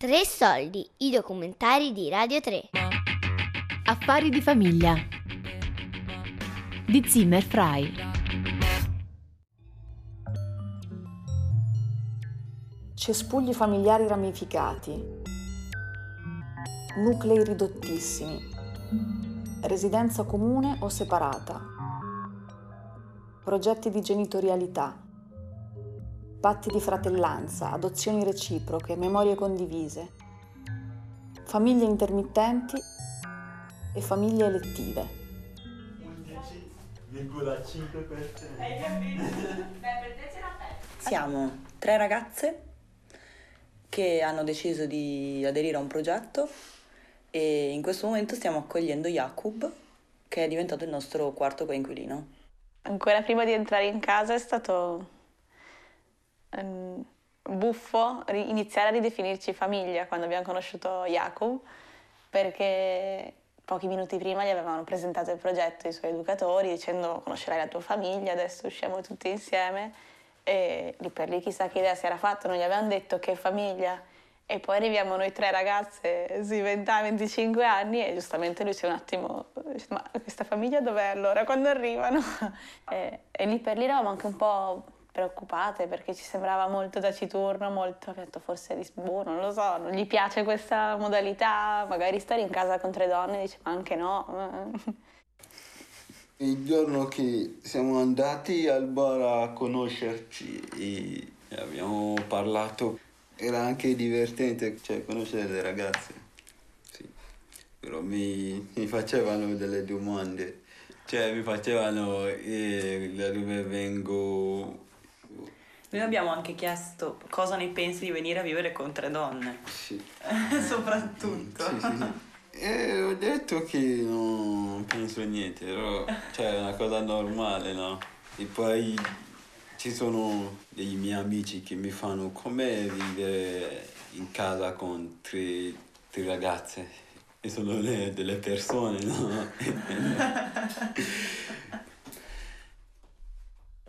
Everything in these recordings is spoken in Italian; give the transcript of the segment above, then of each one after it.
Tre soldi, i documentari di Radio 3. Affari di famiglia. Di Zimmer Frei. Cespugli familiari ramificati. Nuclei ridottissimi. Residenza comune o separata. Progetti di genitorialità patti di fratellanza, adozioni reciproche, memorie condivise, famiglie intermittenti e famiglie elettive. 11,5 per te. Hai capito? Beh, per te ce l'ha Siamo tre ragazze che hanno deciso di aderire a un progetto e in questo momento stiamo accogliendo Jakub che è diventato il nostro quarto coinquilino. Ancora prima di entrare in casa è stato um, buffo iniziare a ridefinirci famiglia quando abbiamo conosciuto Jacob, perché pochi minuti prima gli avevano presentato il progetto i suoi educatori dicendo conoscerai la tua famiglia, adesso usciamo tutti insieme e lì per lì chissà che idea si era fatta, non gli avevano detto che famiglia e poi arriviamo noi tre ragazze sui 20-25 anni e giustamente lui si è un attimo ma questa famiglia dov'è allora? Quando arrivano? e, e lì per lì eravamo anche un po' preoccupate perché ci sembrava molto taciturno, molto, ho detto forse boh, non lo so, non gli piace questa modalità, magari stare in casa con tre donne, dice ma anche no. Il giorno che siamo andati al bar a conoscerci e abbiamo parlato, era anche divertente, cioè conoscere le ragazze, sì, però mi, mi facevano delle domande, cioè mi facevano eh, da dove vengo, noi abbiamo anche chiesto cosa ne pensi di venire a vivere con tre donne. Sì. Soprattutto. Sì, sì, sì. E ho detto che non penso niente, però cioè, è una cosa normale, no? E poi ci sono dei miei amici che mi fanno come vivere in casa con tre, tre ragazze e sono le, delle persone, no?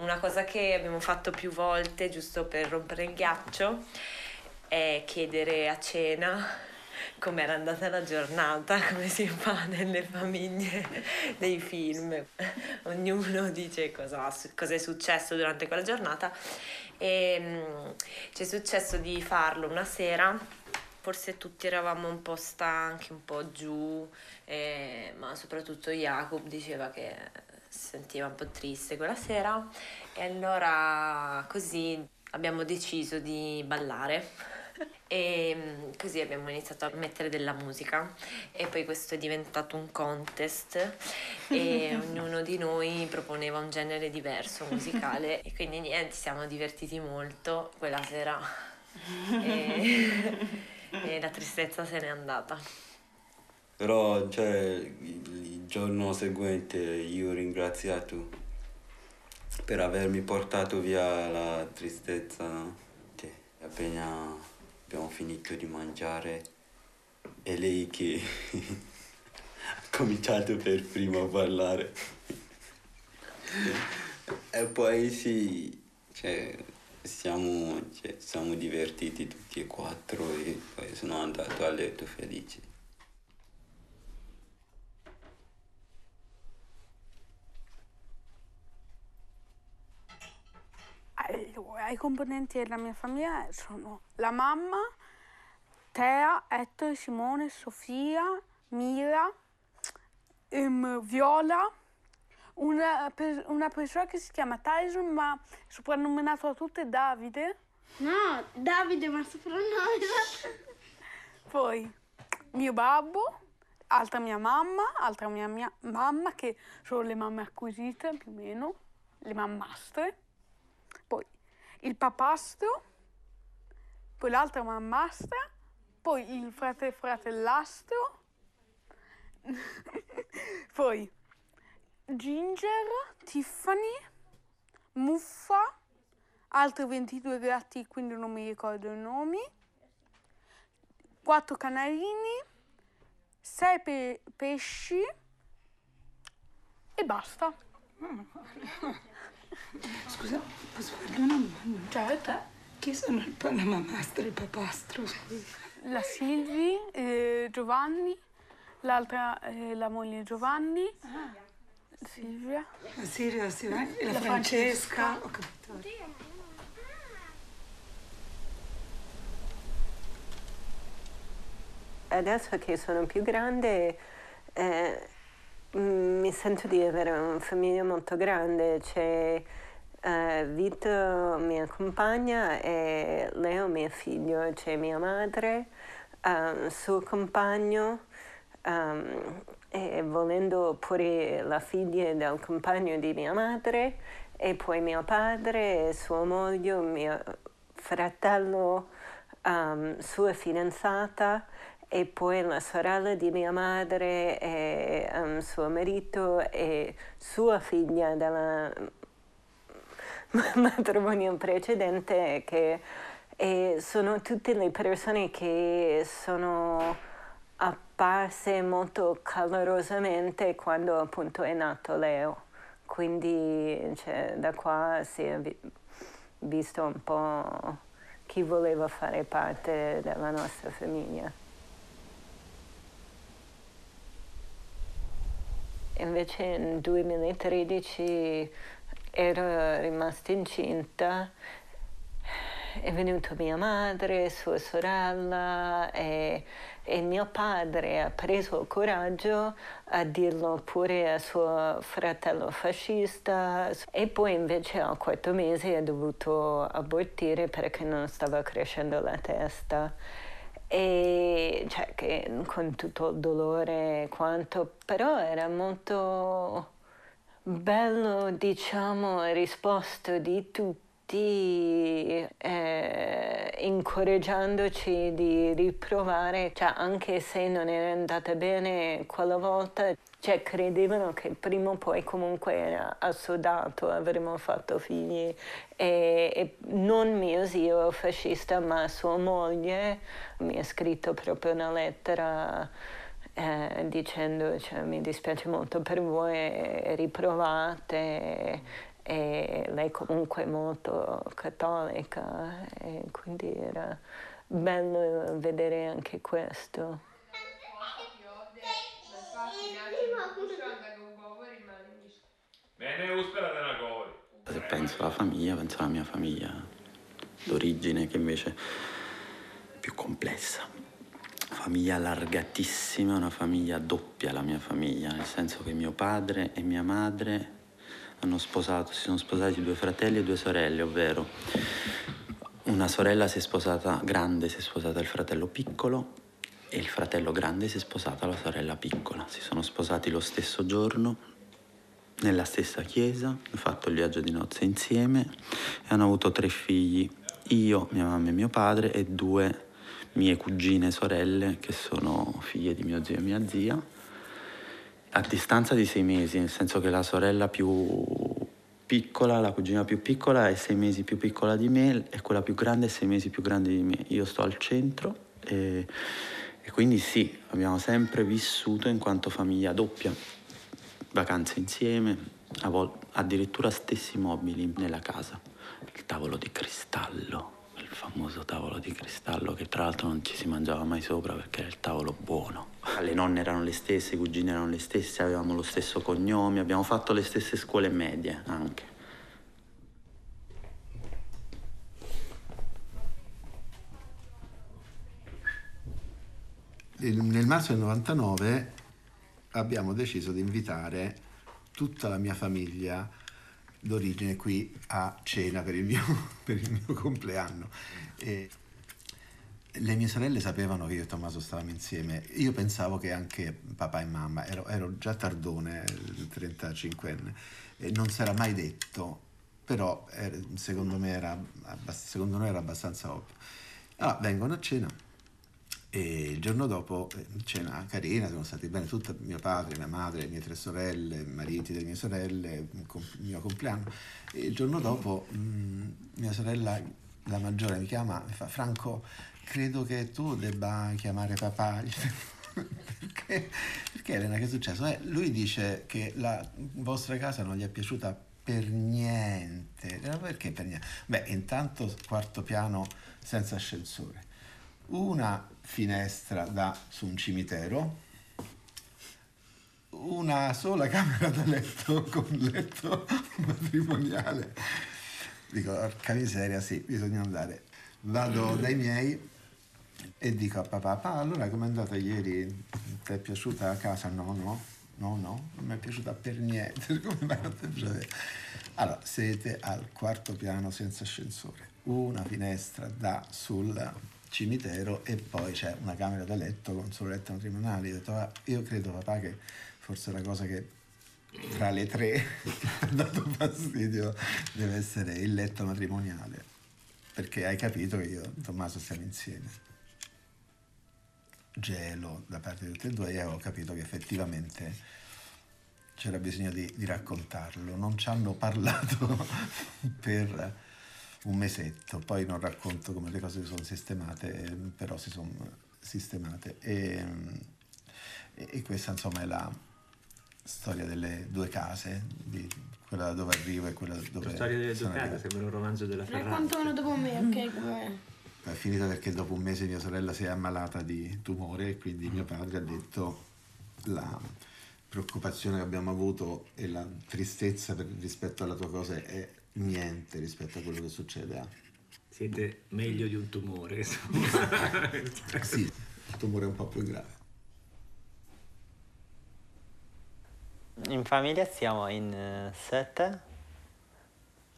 Una cosa che abbiamo fatto più volte, giusto per rompere il ghiaccio, è chiedere a cena com'era andata la giornata, come si fa nelle famiglie dei film. Ognuno dice cosa, cosa è successo durante quella giornata e mm, ci è successo di farlo una sera forse tutti eravamo un po' stanchi, un po' giù, eh, ma soprattutto Jacob diceva che sentiva un po' triste quella sera e allora così abbiamo deciso di ballare e mm, così abbiamo iniziato a mettere della musica e poi questo è diventato un contest e ognuno di noi proponeva un genere diverso musicale e quindi niente, siamo divertiti molto quella sera e, e la tristezza se n'è andata. Però cioè, il giorno seguente io ringraziato per avermi portato via la tristezza. No? Appena abbiamo finito di mangiare è lei che ha cominciato per primo a parlare. e poi sì, cioè, siamo, cioè, siamo divertiti tutti e quattro e poi sono andato a letto felice. Allora, i componenti della mia famiglia sono la mamma, Tea, Ettore, Simone, Sofia, Mira, um, Viola, una, una, persona che si chiama Tyson ma soprannominato a tutte Davide. No, Davide ma soprannominato. Poi mio babbo, altra mia mamma, altra mia, mia mamma che sono le mamme acquisite più o meno, le mammastre il papastro, poi l'altra mammastra, poi il frate fratellastro, poi Ginger, Tiffany, Muffa, altri 22 gatti, quindi non mi ricordo i nomi, quattro canarini, sei pe- pesci e basta. Scusa, posso farle una domanda? Certo. Chi sono il, la mamastra e il papastro, scusa? la Silvi, eh, Giovanni, l'altra è la moglie Giovanni, Silvia. La sì, eh? e la, La Francesca. Francesca. Ho capito. Adesso che sono più grande eh, mi sento di avere una famiglia molto grande. C'è eh, Vito, mia compagna, e Leo, mio figlio. C'è mia madre, eh, suo compagno ehm, e volendo pure la figlia del compagno di mia madre e poi mio padre, sua moglie, mio fratello, ehm, sua fidanzata e poi la sorella di mia madre e ehm, suo marito e sua figlia della matrimonio precedente che sono tutte le persone che sono apparse molto calorosamente quando appunto è nato Leo. Quindi cioè, da qua si è vi- visto un po' chi voleva fare parte della nostra famiglia. Invece nel 2013 ero rimasta incinta, è venuta mia madre, sua sorella e, e mio padre ha preso il coraggio a dirlo pure a suo fratello fascista. E poi invece al quarto mese ha dovuto abortire perché non stava crescendo la testa e cioè che con tutto il dolore quanto, però era molto bello, diciamo, risposto di tutti, eh, incoraggiandoci di riprovare, cioè anche se non era andata bene quella volta, cioè credevano che prima o poi comunque assodato, avremmo fatto figli e, e non mio zio fascista ma sua moglie mi ha scritto proprio una lettera eh, dicendo cioè, mi dispiace molto per voi, riprovate e lei comunque molto cattolica e quindi era bello vedere anche questo. Bene, uspera della gol. Se penso alla famiglia, penso alla mia famiglia d'origine che invece è più complessa. Famiglia allargatissima, una famiglia doppia la mia famiglia, nel senso che mio padre e mia madre hanno sposato, si sono sposati due fratelli e due sorelle, ovvero una sorella si è sposata grande, si è sposata il fratello piccolo e il fratello grande si è sposato la sorella piccola. Si sono sposati lo stesso giorno, nella stessa chiesa, hanno fatto il viaggio di nozze insieme e hanno avuto tre figli, io, mia mamma e mio padre e due mie cugine e sorelle che sono figlie di mio zio e mia zia, a distanza di sei mesi, nel senso che la sorella più piccola, la cugina più piccola è sei mesi più piccola di me e quella più grande è sei mesi più grande di me. Io sto al centro e, e quindi sì, abbiamo sempre vissuto in quanto famiglia doppia, vacanze insieme, a vol- addirittura stessi mobili nella casa. Il tavolo di cristallo, il famoso tavolo di cristallo che tra l'altro non ci si mangiava mai sopra perché era il tavolo buono. Le nonne erano le stesse, i cugini erano le stesse, avevamo lo stesso cognome, abbiamo fatto le stesse scuole medie anche. Nel marzo del 99 abbiamo deciso di invitare tutta la mia famiglia d'origine qui a cena per il mio, per il mio compleanno. E le mie sorelle sapevano che io e Tommaso stavamo insieme. Io pensavo che anche papà e mamma, ero, ero già tardone, 35enne, e non si era mai detto, però eh, secondo me era, secondo era abbastanza ovvio. Allora, vengono a cena e il giorno dopo, eh, cena carina, siamo stati bene tutti, mio padre, mia madre, mie tre sorelle, mariti delle mie sorelle, il mio compleanno. E il giorno dopo mh, mia sorella, la maggiore, mi chiama mi fa Franco, credo che tu debba chiamare papà. perché, perché Elena, che è successo? Eh, lui dice che la vostra casa non gli è piaciuta per niente. Perché per niente? Beh, intanto quarto piano senza ascensore una finestra da su un cimitero, una sola camera da letto con letto matrimoniale. Dico, porca miseria, sì, bisogna andare. Vado dai miei e dico a papà, papà, allora com'è andata ieri? Ti è piaciuta la casa? No, no, no, no, non mi è piaciuta per niente. Come mai? Allora, siete al quarto piano senza ascensore, una finestra da sul cimitero e poi c'è una camera da letto con solo letto matrimoniale. Io, ho detto, "Ah, io credo papà che forse la cosa che tra le tre ha dato fastidio deve essere il letto matrimoniale. Perché hai capito che io e Tommaso stiamo insieme. Gelo da parte di tutti e due e avevo capito che effettivamente c'era bisogno di, di raccontarlo. Non ci hanno parlato per un mesetto poi non racconto come le cose si sono sistemate eh, però si sono sistemate e, e- e questa insomma è la storia delle due case di quella da dove arrivo e quella dove La storia delle due case arrivato. sembra un romanzo della Ferrari. Raccontano dopo me, ok? Com'è? È finita perché dopo un mese mia sorella si è ammalata di tumore e quindi mio padre ha detto la preoccupazione che abbiamo avuto e la tristezza per- rispetto alla tua cosa è niente rispetto a quello che succede a... Siete meglio di un tumore. sì, il tumore è un po' più grave. In famiglia siamo in eh, sette,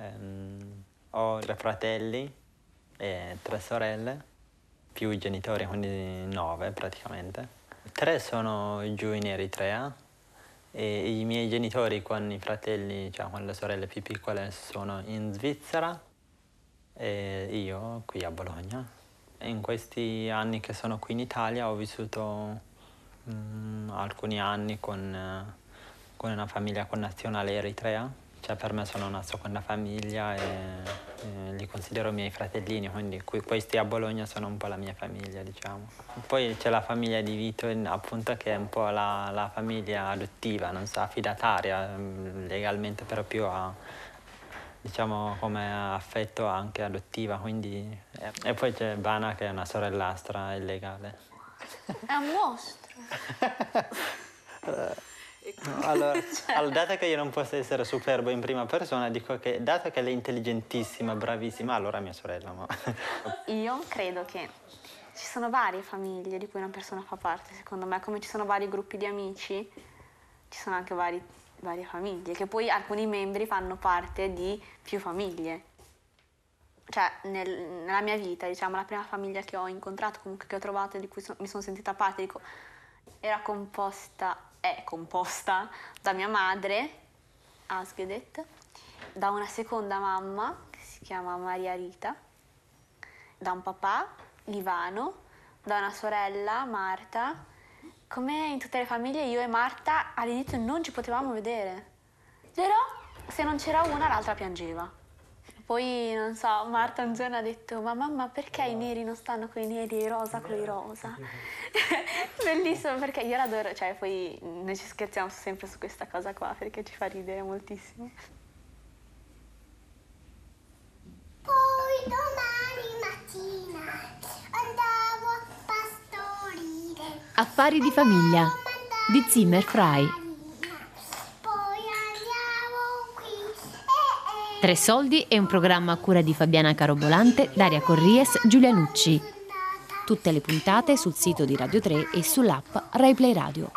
Ehm, ho tre fratelli e tre sorelle, più i genitori, quindi nove praticamente. Tre sono giù in Eritrea e i miei genitori con i fratelli, cioè con le sorelle più piccole, sono in Svizzera e io qui a Bologna. In questi anni che sono qui in Italia ho vissuto mm, alcuni anni con, con una famiglia connazionale eritrea. Cioè per me sono nato con la famiglia e, e li considero i miei fratellini, quindi qui- questi a Bologna sono un po' la mia famiglia, diciamo. Poi c'è la famiglia di Vito, appunto, che è un po' la, la famiglia adottiva, non so, affidataria, mm, legalmente però più a, diciamo come affetto anche adottiva, quindi... E, e poi c'è Bana che è una sorellastra illegale. È un mostro. Allora, allora, dato che io non posso essere superbo in prima persona, dico che dato che lei è intelligentissima, bravissima, allora mia sorella. Ma... Io credo che ci sono varie famiglie di cui una persona fa parte, secondo me, come ci sono vari gruppi di amici, ci sono anche vari- varie famiglie, che poi alcuni membri fanno parte di più famiglie. Cioè, nel- nella mia vita, diciamo, la prima famiglia che ho incontrato, comunque che ho trovato, di cui so- mi sono sentita parte, dico, era composta, è composta da mia madre, Asgedet, da una seconda mamma, che si chiama Maria Rita, da un papà, Ivano, da una sorella, Marta. Come in tutte le famiglie, io e Marta all'inizio non ci potevamo vedere. Però se non c'era una, l'altra piangeva. Poi, non so, Marta un giorno ha detto, ma mamma perché i neri non stanno con i neri e i rosa con i rosa? Bellissimo, perché io l'adoro, cioè poi noi ci scherziamo sempre su questa cosa qua perché ci fa ridere moltissimo. Poi domani mattina andavo a pastorire. Affari di famiglia di Zimmer Fry. Poi andiamo qui e Tre soldi è un programma a cura di Fabiana Carobolante, Daria Corries, Giulia Nucci. Tutte le puntate sul sito di Radio 3 e sull'app RaiPlay Radio.